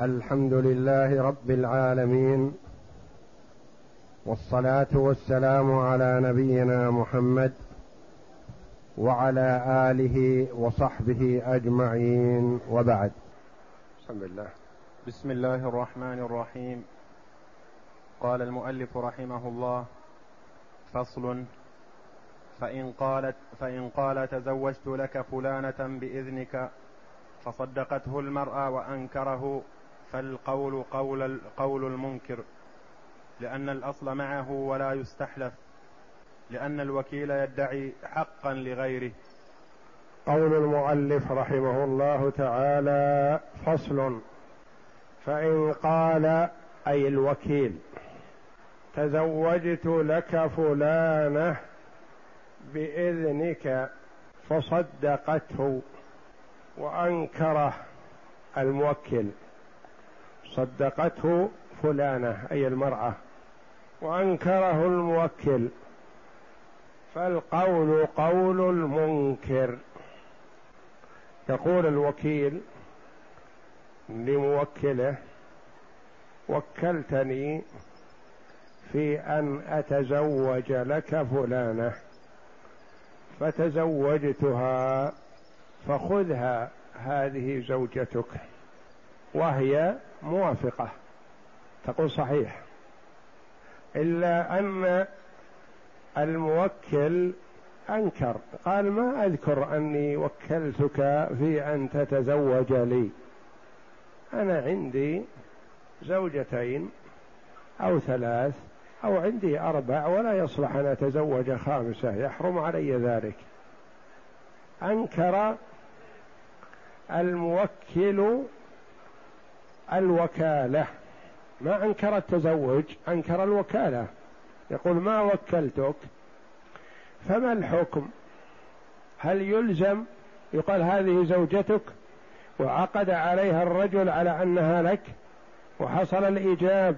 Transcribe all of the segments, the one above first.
الحمد لله رب العالمين والصلاة والسلام على نبينا محمد وعلى آله وصحبه أجمعين وبعد. بسم الله بسم الله الرحمن الرحيم. قال المؤلف رحمه الله فصل فإن قالت فإن قال تزوجت لك فلانة بإذنك فصدقته المرأة وأنكره فالقول قول قول المنكر لأن الأصل معه ولا يستحلف لأن الوكيل يدعي حقا لغيره. قول المؤلف رحمه الله تعالى فصل. فإن قال أي الوكيل تزوجت لك فلانة بإذنك فصدقته وأنكره الموكل. صدقته فلانة أي المرأة وأنكره الموكل فالقول قول المنكر. يقول الوكيل لموكله وكلتني في أن أتزوج لك فلانة فتزوجتها فخذها هذه زوجتك. وهي موافقة. تقول صحيح. إلا أن الموكل أنكر. قال ما أذكر أني وكلتك في أن تتزوج لي. أنا عندي زوجتين أو ثلاث أو عندي أربع ولا يصلح أن أتزوج خامسة. يحرم علي ذلك. أنكر الموكل الوكالة. ما أنكر التزوج أنكر الوكالة. يقول ما وكلتك؟ فما الحكم؟ هل يلزم؟ يقال هذه زوجتك وعقد عليها الرجل على أنها لك وحصل الإيجاب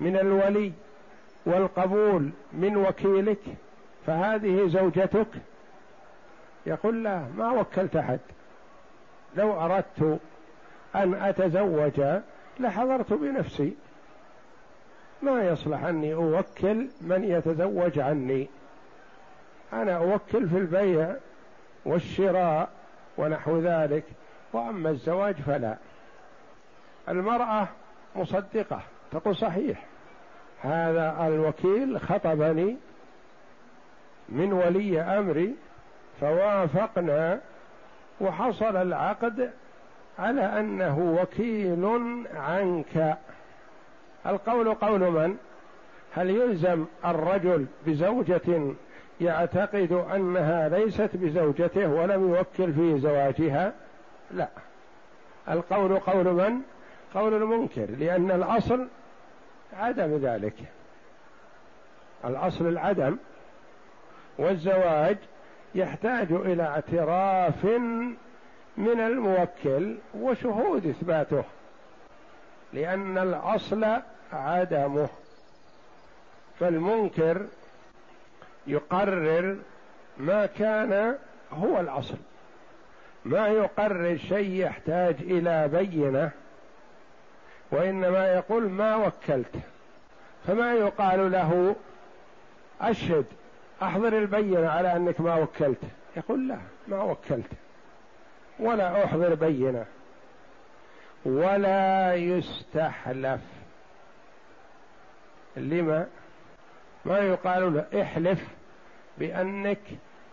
من الولي والقبول من وكيلك فهذه زوجتك؟ يقول لا ما وكلت أحد. لو أردت أن أتزوج لحضرت بنفسي. ما يصلح أني أوكل من يتزوج عني. أنا أوكل في البيع والشراء ونحو ذلك وأما الزواج فلا. المرأة مصدقة تقول صحيح. هذا الوكيل خطبني من ولي أمري فوافقنا وحصل العقد على أنه وكيل عنك. القول قول من؟ هل يلزم الرجل بزوجة يعتقد أنها ليست بزوجته ولم يوكل في زواجها؟ لا. القول قول من؟ قول المنكر لأن الأصل عدم ذلك. الأصل العدم والزواج يحتاج إلى اعتراف من الموكل وشهود إثباته لأن الأصل عدمه فالمنكر يقرر ما كان هو الأصل ما يقرر شيء يحتاج إلى بينة وإنما يقول ما وكلت فما يقال له أشهد أحضر البينة على أنك ما وكلت يقول لا ما وكلت. ولا أحضر بينة ولا يستحلف. لما؟ ما يقال له احلف بأنك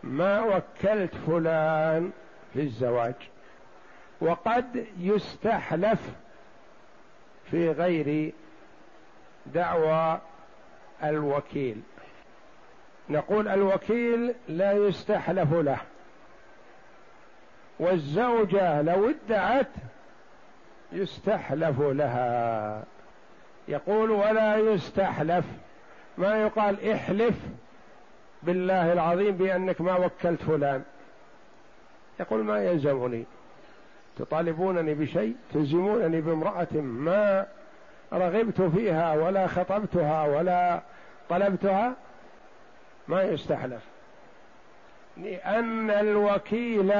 ما وكلت فلان في الزواج وقد يستحلف في غير دعوى الوكيل. نقول الوكيل لا يستحلف له. والزوجة لو ادعت يستحلف لها. يقول ولا يستحلف. ما يقال احلف بالله العظيم بأنك ما وكلت فلان. يقول ما يلزمني. تطالبونني بشيء تلزمونني بامرأة ما رغبت فيها ولا خطبتها ولا طلبتها. ما يستحلف. لأن الوكيل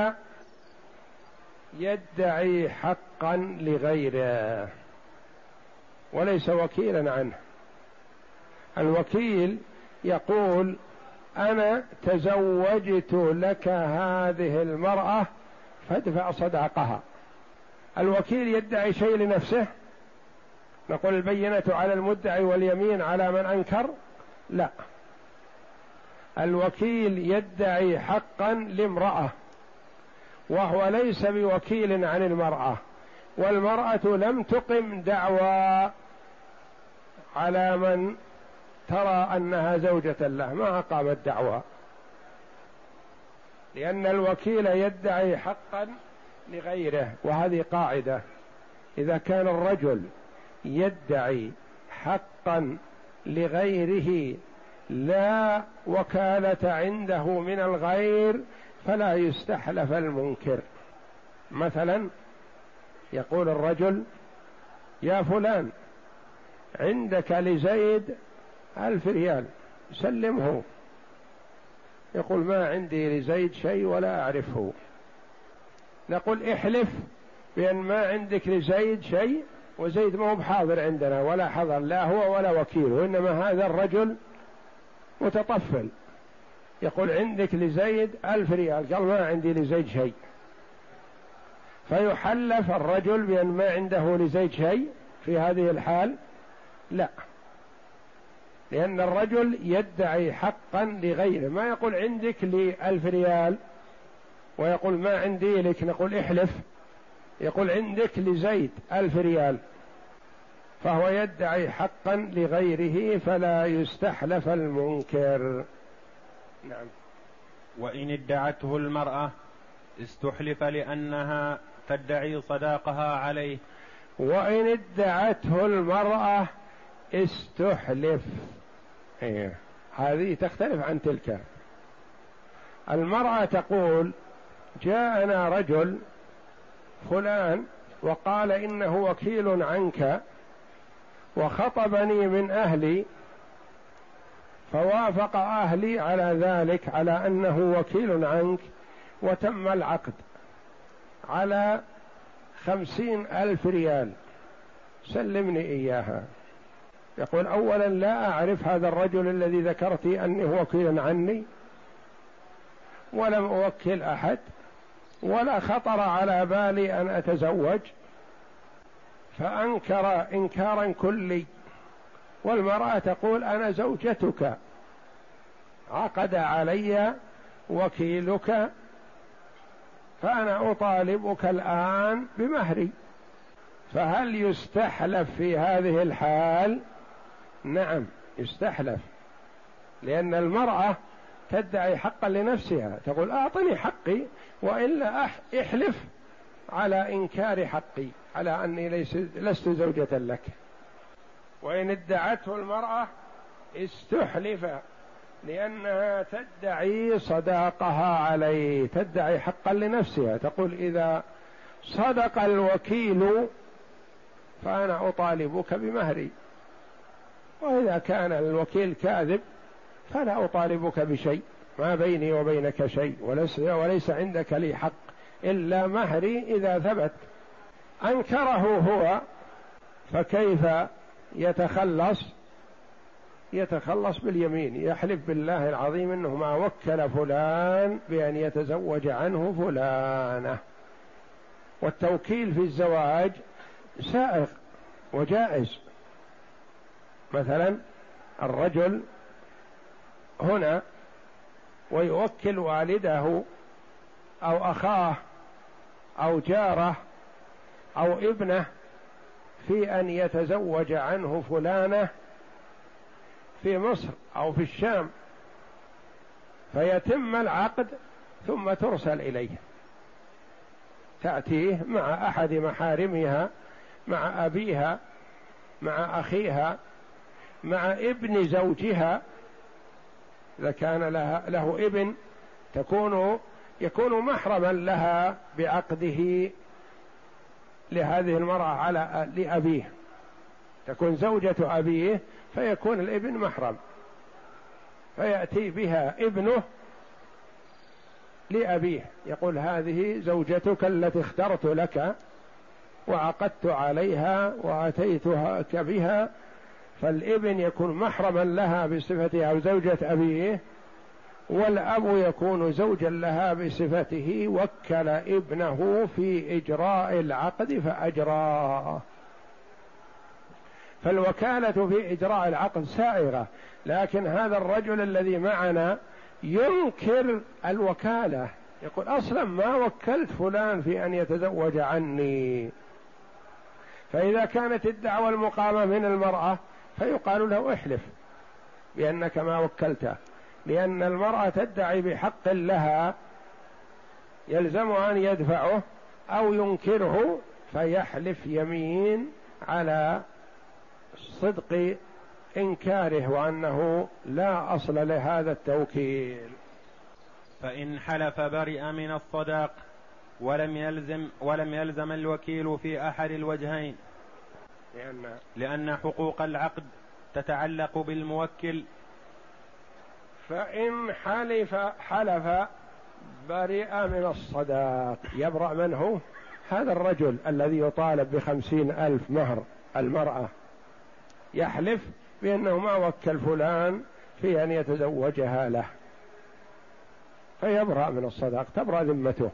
يدعي حقا لغيره وليس وكيلا عنه. الوكيل يقول أنا تزوجت لك هذه المرأة فادفع صداقها الوكيل يدعي شيء لنفسه؟ نقول البينة على المدعي واليمين على من أنكر؟ لا. الوكيل يدعي حقا لامرأة. وهو ليس بوكيل عن المرأة والمرأة لم تقم دعوى على من ترى أنها زوجة له ما أقامت دعوى. لأن الوكيل يدعي حقا لغيره وهذه قاعدة. إذا كان الرجل يدعي حقا لغيره لا وكالة عنده من الغير فلا يستحلف المنكر. مثلا يقول الرجل يا فلان عندك لزيد ألف ريال سلمه. يقول ما عندي لزيد شيء ولا أعرفه. نقول احلف بأن ما عندك لزيد شيء وزيد ما هو بحاضر عندنا ولا حضر لا هو ولا وكيل وإنما هذا الرجل متطفل. يقول عندك لزيد ألف ريال. قال ما عندي لزيد شيء. فيحلف الرجل بأن ما عنده لزيد شيء في هذه الحال؟ لا. لأن الرجل يدعي حقا لغيره. ما يقول عندك لي ألف ريال ويقول ما عندي لك. نقول احلف. يقول عندك لزيد ألف ريال. فهو يدعي حقا لغيره فلا يستحلف المنكر. نعم. وإن ادعته المرأة استحلف لأنها تدعي صداقها عليه. وإن ادعته المرأة استحلف. إيه. هذه تختلف عن تلك. المرأة تقول جاءنا رجل فلان وقال إنه وكيل عنك وخطبني من أهلي فوافق أهلي على ذلك على أنه وكيل عنك وتم العقد على خمسين ألف ريال. سلمني إياها. يقول اولا لا أعرف هذا الرجل الذي ذكرت انه وكيل عني ولم أوكل أحد ولا خطر على بالي أن أتزوج فأنكر انكارا كلي. والمرأة تقول أنا زوجتك. عقد علي وكيلك فأنا أطالبك الآن بمهري. فهل يستحلف في هذه الحال؟ نعم يستحلف لأن المرأة تدعي حقا لنفسها تقول أعطني حقي وإلا احلف على إنكار حقي على أني ليس لست زوجة لك. وإن ادعته المرأة استحلف. لأنها تدعي صداقها عليه تدعي حقا لنفسها تقول إذا صدق الوكيل فأنا أطالبك بمهري. وإذا كان الوكيل كاذب فلا أطالبك بشيء ما بيني وبينك شيء وليس, وليس عندك لي حق إلا مهري إذا ثبت. أنكره هو فكيف يتخلص؟ يتخلص باليمين يحلف بالله العظيم إنه ما وكل فلان بأن يتزوج عنه فلانة. والتوكيل في الزواج سائغ وجائز. مثلا الرجل هنا ويوكل والده أو أخاه أو جاره أو ابنه في أن يتزوج عنه فلانة في مصر أو في الشام فيتم العقد ثم ترسل إليه. تأتيه مع أحد محارمها مع أبيها مع أخيها مع ابن زوجها. إذا كان لها له ابن تكون يكون محرما لها بعقده لهذه المرأة على لأبيه. تكون زوجة أبيه فيكون الابن محرم. فيأتي بها ابنه لأبيه. يقول هذه زوجتك التي اخترت لك وعقدت عليها وأتيتها بها فالابن يكون محرما لها بصفتها أو زوجة أبيه والأب يكون زوجا لها بصفته وكل ابنه في إجراء العقد فأجراه. فالوكالة في إجراء العقد سائغة لكن هذا الرجل الذي معنا ينكر الوكالة يقول أصلا ما وكلت فلان في أن يتزوج عني. فإذا كانت الدعوة المقامة من المرأة فيقال له احلف بأنك ما وكلته لأن المرأة تدعي بحق لها يلزم أن يدفعه أو ينكره فيحلف يمين على صدق إنكاره وأنه لا أصل لهذا التوكيل. فإن حلف برئ من الصداق ولم يلزم ولم يلزم الوكيل في أحد الوجهين. لأن لأن حقوق العقد تتعلق بالموكل. فإن حلف حلف برئ من الصداق يبرأ منه هذا الرجل الذي يطالب بخمسين ألف مهر المرأة. يحلف بأنه ما وكل فلان في أن يتزوجها له. فيبرأ من الصداق تبرأ ذمته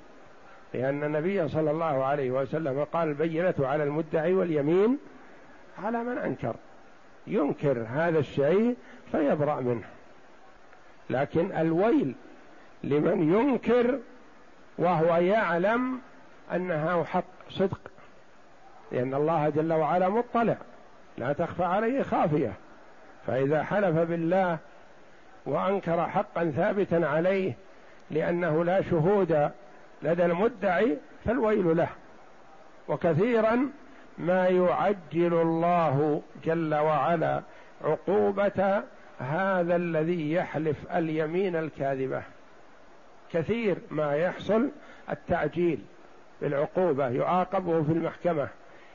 لأن النبي صلى الله عليه وسلم قال البينة على المدعي واليمين على من أنكر. ينكر هذا الشيء فيبرأ منه. لكن الويل لمن ينكر وهو يعلم أنها حق صدق لأن الله جل وعلا مطلع. لا تخفى عليه خافية. فإذا حلف بالله وأنكر حقا ثابتا عليه لأنه لا شهود لدى المدعي فالويل له. وكثيرا ما يعجل الله جل وعلا عقوبة هذا الذي يحلف اليمين الكاذبة. كثير ما يحصل التعجيل بالعقوبة يعاقبه في المحكمة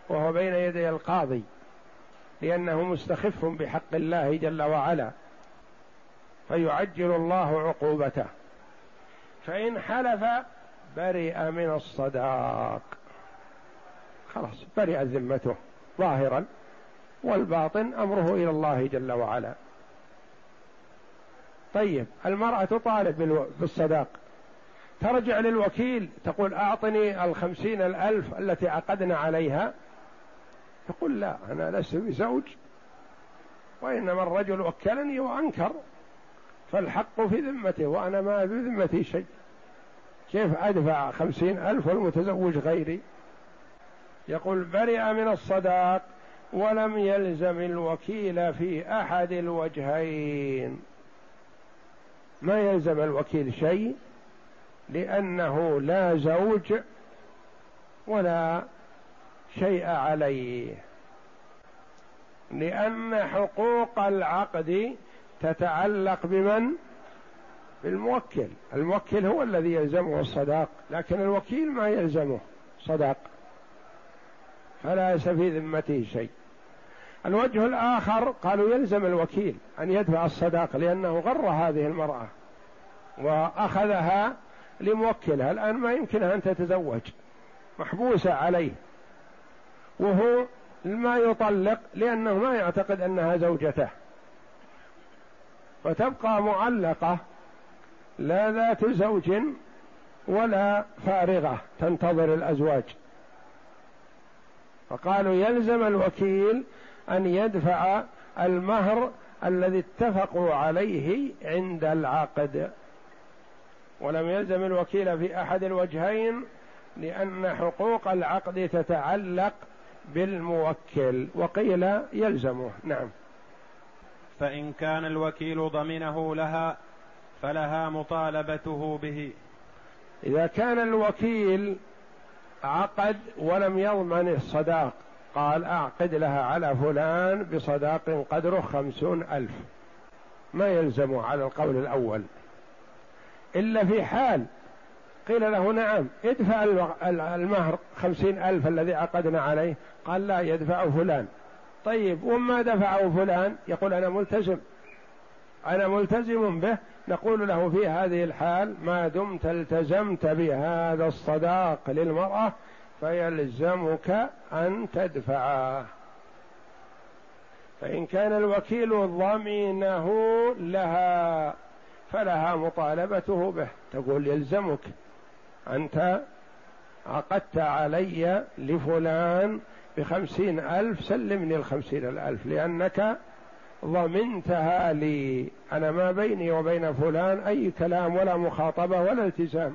وهو بين يدي القاضي. لأنه مستخف بحق الله جل وعلا فيعجل الله عقوبته. فإن حلف برئ من الصداق. خلاص برئت ذمته ظاهرا والباطن أمره إلى الله جل وعلا. طيب المرأة تطالب بالصداق. ترجع للوكيل تقول أعطني الخمسين الألف التي عقدنا عليها يقول لا أنا لست بزوج وإنما الرجل وكلني وأنكر فالحق في ذمته وأنا ما بذمتي شيء. كيف أدفع خمسين ألف والمتزوج غيري؟ يقول برئ من الصداق ولم يلزم الوكيل في أحد الوجهين. ما يلزم الوكيل شيء؟ لأنه لا زوج ولا شيء عليه. لأن حقوق العقد تتعلق بمن؟ بالموكل. الموكل هو الذي يلزمه الصداق لكن الوكيل ما يلزمه صداق. فلا في ذمته شيء. الوجه الآخر قالوا يلزم الوكيل أن يدفع الصداق لأنه غر هذه المرأة وأخذها لموكلها. الآن ما يمكنها أن تتزوج. محبوسة عليه. وهو ما يطلق لأنه ما يعتقد أنها زوجته. فتبقى معلقة لا ذات زوج ولا فارغة تنتظر الأزواج. فقالوا يلزم الوكيل أن يدفع المهر الذي اتفقوا عليه عند العقد. ولم يلزم الوكيل في أحد الوجهين لأن حقوق العقد تتعلق بالموكل وقيل يلزمه. نعم. فإن كان الوكيل ضمنه لها فلها مطالبته به. إذا كان الوكيل عقد ولم يضمن الصداق قال أعقد لها على فلان بصداق قدره خمسون ألف. ما يلزم على القول الأول. إلا في حال قيل له نعم ادفع المهر خمسين ألف الذي عقدنا عليه. قال لا يدفع فلان. طيب وما دفعه فلان؟ يقول أنا ملتزم. أنا ملتزم به. نقول له في هذه الحال ما دمت التزمت بهذا الصداق للمرأة فيلزمك أن تدفعه فإن كان الوكيل ضمينه لها فلها مطالبته به. تقول يلزمك. أنت عقدت علي لفلان بخمسين ألف سلمني الخمسين الألف لأنك ضمنتها لي. أنا ما بيني وبين فلان أي كلام ولا مخاطبة ولا التزام.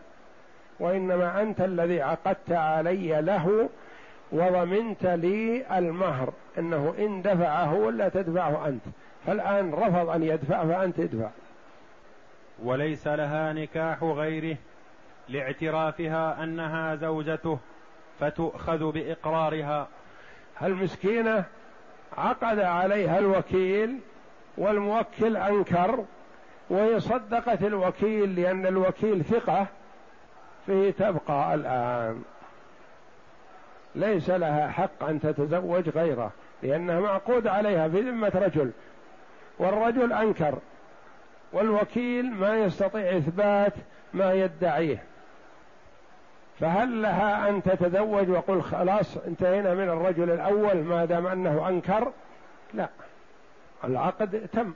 وإنما أنت الذي عقدت علي له وضمنت لي المهر. إنه إن دفعه ولا تدفعه أنت. فالآن رفض أن يدفع فأنت ادفع. وليس لها نكاح غيره. لاعترافها أنها زوجته فتؤخذ بإقرارها. هل مسكينه عقد عليها الوكيل والموكل أنكر وهي صدقت الوكيل لأن الوكيل ثقة فيه تبقى الآن. ليس لها حق أن تتزوج غيره لأنها معقود عليها في ذمه رجل والرجل أنكر والوكيل ما يستطيع إثبات ما يدعيه. فهل لها أن تتزوج وقل خلاص انتهينا من الرجل الأول ما دام أنه أنكر؟ لا. العقد تم.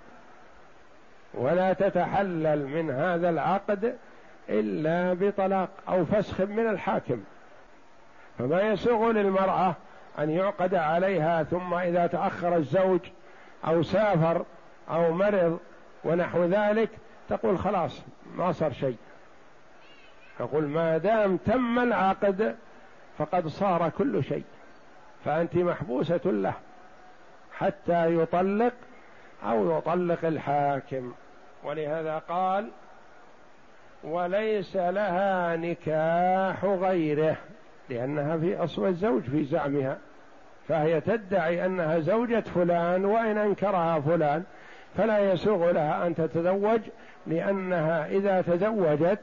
ولا تتحلل من هذا العقد إلا بطلاق أو فسخ من الحاكم. فما يسوغ للمرأة أن يعقد عليها ثم إذا تأخر الزوج أو سافر أو مرض ونحو ذلك تقول خلاص ما صار شيء. تقول ما دام تم العقد فقد صار كل شيء فأنت محبوسة له حتى يطلق أو يطلق الحاكم. ولهذا قال وليس لها نكاح غيره لأنها في أصل الزوج في زعمها فهي تدعي أنها زوجة فلان وإن أنكرها فلان فلا يسوغ لها أن تتزوج لأنها إذا تزوجت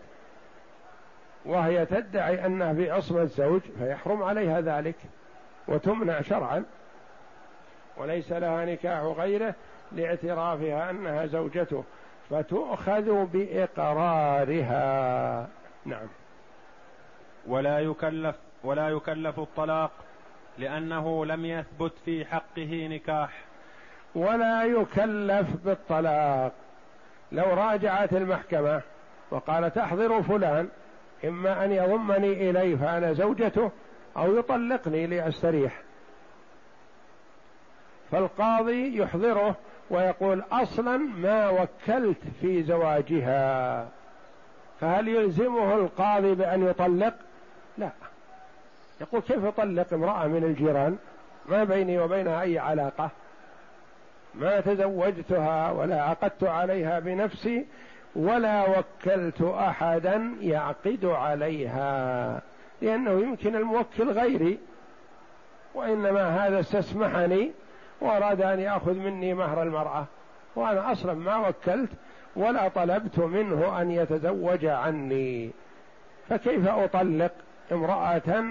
وهي تدعي أنها في عصمة الزوج فيحرم عليها ذلك وتمنع شرعا. وليس لها نكاح غيره لاعترافها أنها زوجته فتؤخذ بإقرارها. نعم. ولا يكلف ولا يكلف الطلاق لأنه لم يثبت في حقه نكاح. ولا يكلف بالطلاق. لو راجعت المحكمة وقالت أحضر فلان إما أن يضمني إليه فأنا زوجته أو يطلقني لأستريح. فالقاضي يحضره ويقول أصلا ما وكلت في زواجها. فهل يلزمه القاضي بأن يطلق؟ لا. يقول كيف أطلق امرأة من الجيران؟ ما بيني وبينها أي علاقة؟ ما تزوجتها ولا عقدت عليها بنفسي ولا وكلت أحدا يعقد عليها لأنه يمكن الموكل غيري وإنما هذا استسمحني وأراد أن يأخذ مني مهر المرأة وأنا أصلا ما وكلت ولا طلبت منه أن يتزوج عني. فكيف أطلق امرأة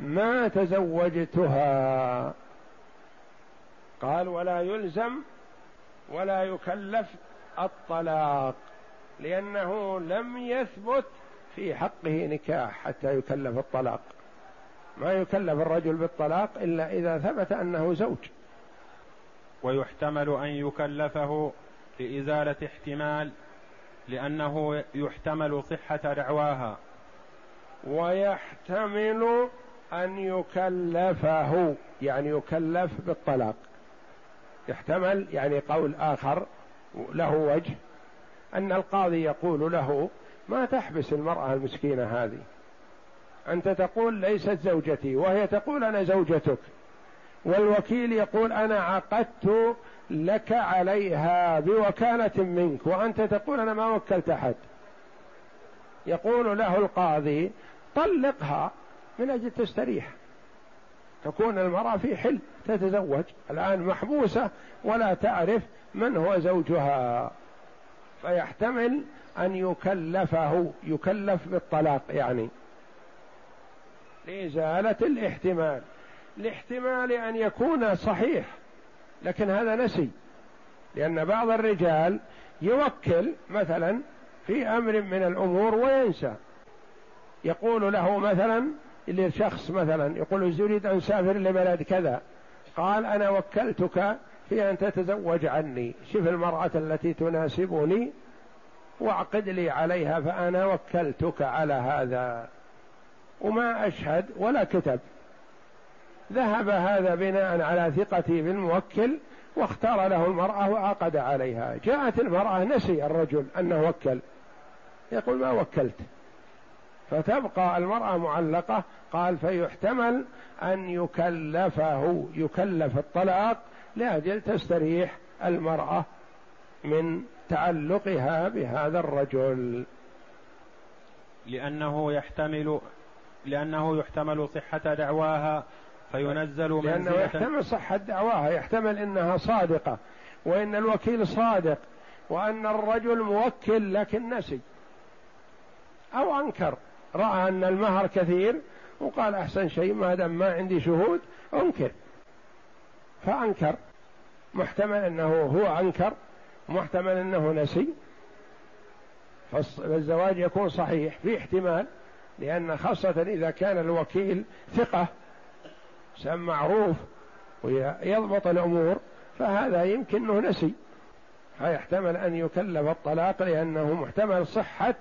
ما تزوجتها؟ قال ولا يلزم ولا يكلف الطلاق. لأنه لم يثبت في حقه نكاح حتى يكلف الطلاق. ما يكلف الرجل بالطلاق إلا إذا ثبت أنه زوج. ويحتمل أن يكلفه لإزالة احتمال لأنه يحتمل صحة دعواها. ويحتمل أن يكلفه يعني يكلف بالطلاق. يحتمل يعني قول آخر له وجه أن القاضي يقول له ما تحبس المرأة المسكينة هذه؟ أنت تقول ليست زوجتي وهي تقول أنا زوجتك. والوكيل يقول أنا عقدت لك عليها بوكالة منك وأنت تقول أنا ما وكلت أحد. يقول له القاضي طلقها من أجل تستريح. تكون المرأة في حل تتزوج. الآن محبوسة ولا تعرف من هو زوجها. فيحتمل أن يكلفه يكلف بالطلاق يعني. لإزالة الاحتمال. لاحتمال أن يكون صحيح. لكن هذا نسي. لأن بعض الرجال يوكل مثلا في أمر من الأمور وينسى. يقول له مثلا لشخص مثلا يقول يريد أن أسافر لبلد كذا قال أنا وكلتك في أن تتزوج عني. شوف المرأة التي تناسبني واعقد لي عليها فأنا وكلتك على هذا. وما أشهد ولا كتب. ذهب هذا بناء على ثقتي بالموكل واختار له المرأة وعقد عليها. جاءت المرأة نسي الرجل أنه وكل. يقول ما وكلت؟ فتبقى المرأة معلقة. قال فيحتمل أن يكلفه يكلف الطلاق لأجل تستريح المرأة من تعلقها بهذا الرجل. لأنه يحتمل لأنه يحتمل صحة دعواها فينزل منزلة لأنه يحتمل صحة دعواها يحتمل أنها صادقة وإن الوكيل صادق وأن الرجل موكل لكن نسي. أو أنكر رأى أن المهر كثير وقال أحسن شيء ما دام ما عندي شهود أنكر. فأنكر. محتمل أنه هو أنكر محتمل أنه نسي. فالزواج يكون صحيح في احتمال لأن خاصة إذا كان الوكيل ثقة معروف ويضبط الأمور فهذا يمكن أنه نسي. فيحتمل أن يكلف الطلاق لأنه محتمل صحة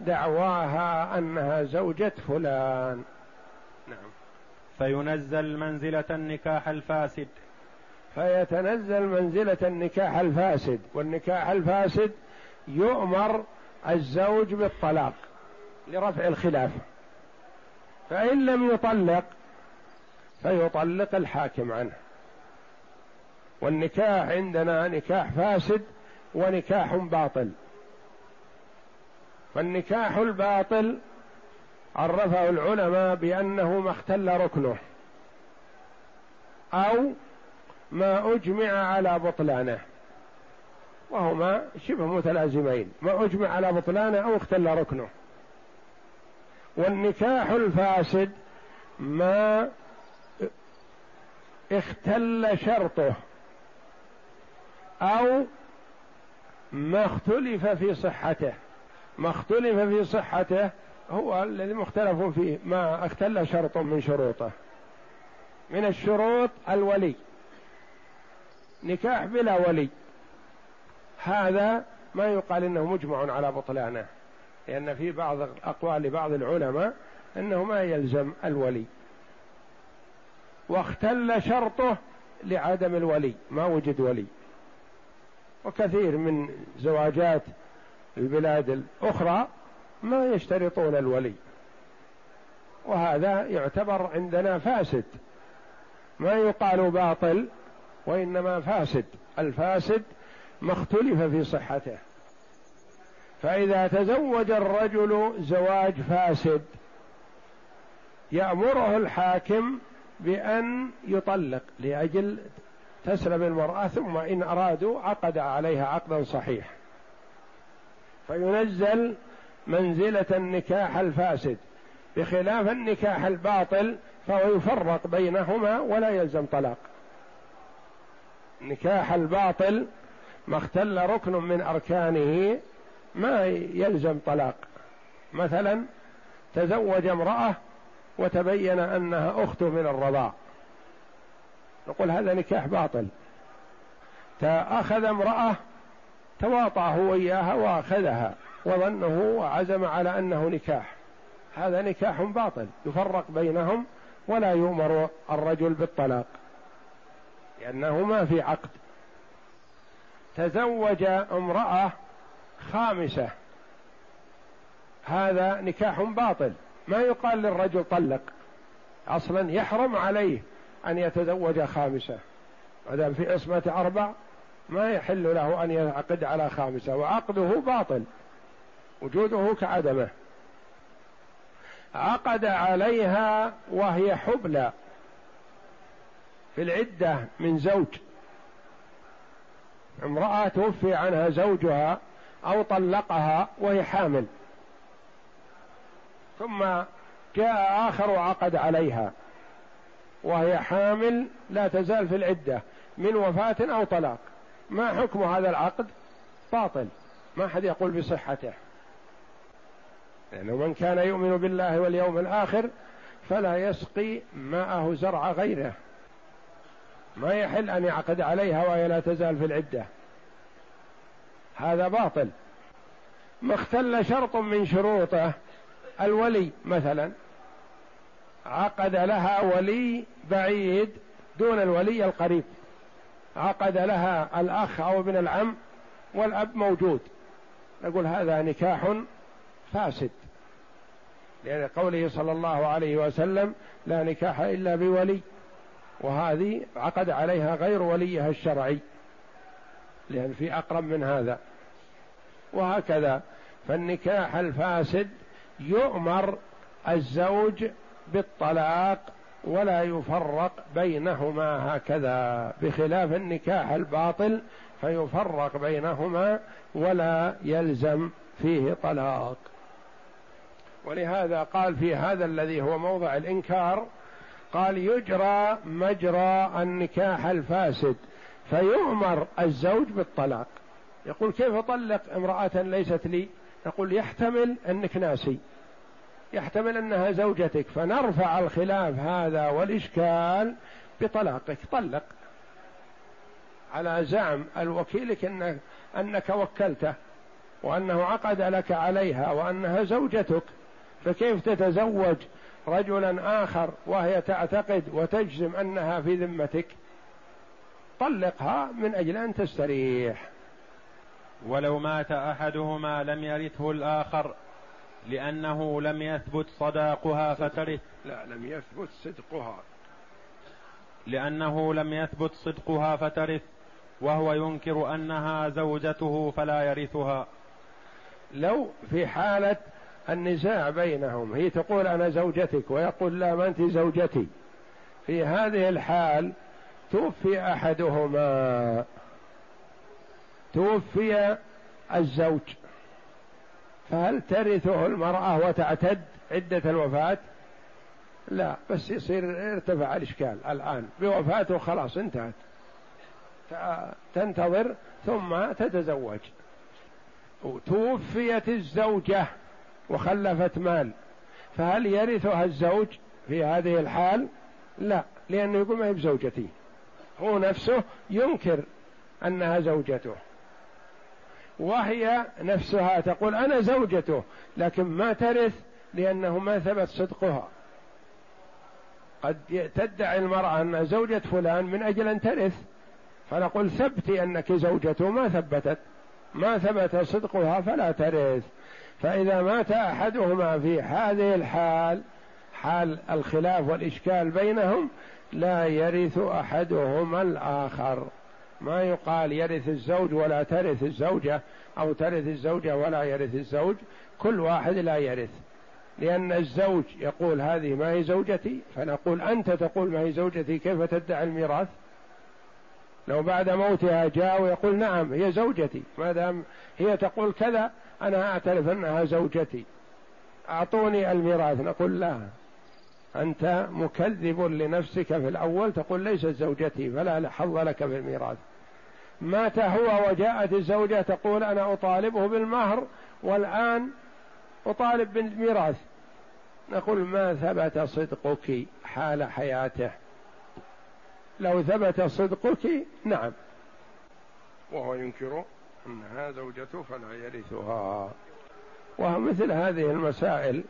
دعواها أنها زوجة فلان. نعم. فينزل منزلة النكاح الفاسد. فيتنزل منزلة النكاح الفاسد والنكاح الفاسد يؤمر الزوج بالطلاق لرفع الخلاف فإن لم يطلق فيطلق الحاكم عنه. والنكاح عندنا نكاح فاسد ونكاح باطل. فالنكاح الباطل عرفه العلماء بأنه ما اختل ركنه أو ما أجمع على بطلانه. وهما شبه متلازمين. ما أجمع على بطلانه أو اختل ركنه. والنكاح الفاسد ما اختل شرطه أو ما اختلف في صحته. ما اختلف في صحته هو الذي مختلف فيه. ما اختل شرط من شروطه. من الشروط الولي. نكاح بلا ولي. هذا ما يقال إنه مجمع على بطلانه لأن في بعض اقوال بعض العلماء إنه ما يلزم الولي. واختل شرطه لعدم الولي ما وجد ولي. وكثير من زواجات البلاد الأخرى ما يشترطون الولي. وهذا يعتبر عندنا فاسد. ما يقال باطل وإنما فاسد الفاسد ما اختلف في صحته. فإذا تزوج الرجل زواج فاسد يأمره الحاكم بأن يطلق لأجل تسلم المرأة ثم إن أرادوا عقد عليها عقدا صحيح. فينزل منزلة النكاح الفاسد. بخلاف النكاح الباطل فهو يفرق بينهما ولا يلزم طلاق. نكاح الباطل ما اختل ركن من أركانه ما يلزم طلاق. مثلا تزوج امرأة وتبين أنها اخته من الرضاع. نقول هذا نكاح باطل. اخذ امرأة تواطأ هو اياها وأخذها وظنه وعزم على أنه نكاح. هذا نكاح باطل يفرق بينهم ولا يؤمر الرجل بالطلاق. لأنه ما في عقد. تزوج امرأة خامسة. هذا نكاح باطل. ما يقال للرجل طلق. أصلا يحرم عليه أن يتزوج خامسة. ما دام في عصمة أربع ما يحل له أن يعقد على خامسة. وعقده باطل. وجوده كعدمة. عقد عليها وهي حبلى. في العدة من زوج. امرأة توفي عنها زوجها أو طلقها وهي حامل. ثم جاء آخر وعقد عليها وهي حامل لا تزال في العدة من وفاة أو طلاق. ما حكم هذا العقد؟ باطل. ما حد يقول بصحته. لأنه من كان يؤمن بالله واليوم الآخر فلا يسقي ماءه زرع غيره. ما يحل أن يعقد عليها وهي لا تزال في العدة. هذا باطل. ما اختل شرط من شروطه الولي مثلا. عقد لها ولي بعيد دون الولي القريب. عقد لها الأخ أو ابن العم والأب موجود. نقول هذا نكاح فاسد. لأن قوله صلى الله عليه وسلم لا نكاح إلا بولي. وهذه عقد عليها غير وليها الشرعي لأن في أقرب من هذا. وهكذا فالنكاح الفاسد يؤمر الزوج بالطلاق ولا يفرق بينهما هكذا. بخلاف النكاح الباطل فيفرق بينهما ولا يلزم فيه طلاق. ولهذا قال في هذا الذي هو موضع الإنكار قال يجرى مجرى النكاح الفاسد فيؤمر الزوج بالطلاق. يقول كيف أطلق امرأة ليست لي؟ نقول يحتمل أنك ناسي. يحتمل أنها زوجتك فنرفع الخلاف هذا والإشكال بطلاقك. طلق. على زعم الوكيلك انك أنك وكلته وأنه عقد لك عليها وأنها زوجتك. فكيف تتزوج رجلا آخر وهي تعتقد وتجزم أنها في ذمتك طلقها من أجل أن تستريح. ولو مات أحدهما لم يرثه الآخر لأنه لم يثبت صداقها فترث. لا لم يثبت صدقها. لأنه لم يثبت صدقها فترث وهو ينكر أنها زوجته فلا يرثها. لو في حالة النزاع بينهم. هي تقول أنا زوجتك ويقول لا ما أنت زوجتي. في هذه الحال توفي أحدهما. توفي الزوج. فهل ترثه المرأة وتعتد عدة الوفاة؟ لا بس يصير ارتفع الإشكال الآن. بوفاته خلاص انتهت. تنتظر ثم تتزوج. توفيت الزوجة. وخلفت مال. فهل يرثها الزوج في هذه الحال؟ لا لأنه يقول ما هي بزوجتي. هو نفسه ينكر أنها زوجته. وهي نفسها تقول أنا زوجته لكن ما ترث لأنه ما ثبت صدقها. قد تدعي المرأة أنها زوجة فلان من أجل أن ترث فنقول ثبتي أنك زوجته ما ثبتت. ما ثبت صدقها فلا ترث. فإذا مات أحدهما في هذه الحال حال الخلاف والإشكال بينهم لا يرث أحدهما الآخر. ما يقال يرث الزوج ولا ترث الزوجة أو ترث الزوجة ولا يرث الزوج. كل واحد لا يرث. لأن الزوج يقول هذه ما هي زوجتي فنقول أنت تقول ما هي زوجتي كيف تدعي الميراث؟ لو بعد موتها جاء ويقول نعم هي زوجتي. ما دام هي تقول كذا أنا أعترف أنها زوجتي. أعطوني الميراث. نقول لا. أنت مكذب لنفسك في الأول. تقول ليست زوجتي فلا حظ لك في الميراث مات هو وجاءت الزوجة تقول أنا أطالبه بالمهر والآن أطالب بالميراث. نقول ما ثبت صدقك حال حياته؟ لو ثبت صدقك نعم. وهو ينكر أنها زوجته فلا يرثها. ومثل هذه المسائل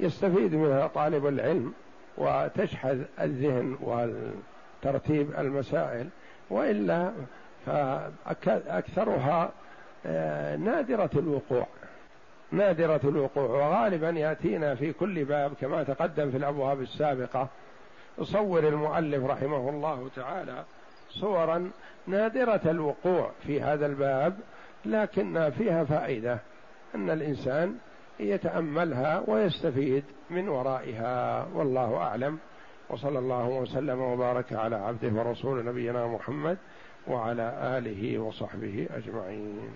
يستفيد منها طالب العلم وتشحذ الذهن وترتيب المسائل. وإلا فأكثرها آه، نادرة الوقوع. نادرة الوقوع. وغالبا يأتينا في كل باب كما تقدم في الأبواب السابقة. يصور المؤلف رحمه الله تعالى صورا نادرة الوقوع في هذا الباب لكن فيها فائدة أن الإنسان يتأملها ويستفيد من ورائها. والله أعلم. وصلى الله وسلم وبارك على عبده ورسول نبينا محمد وعلى آله وصحبه أجمعين.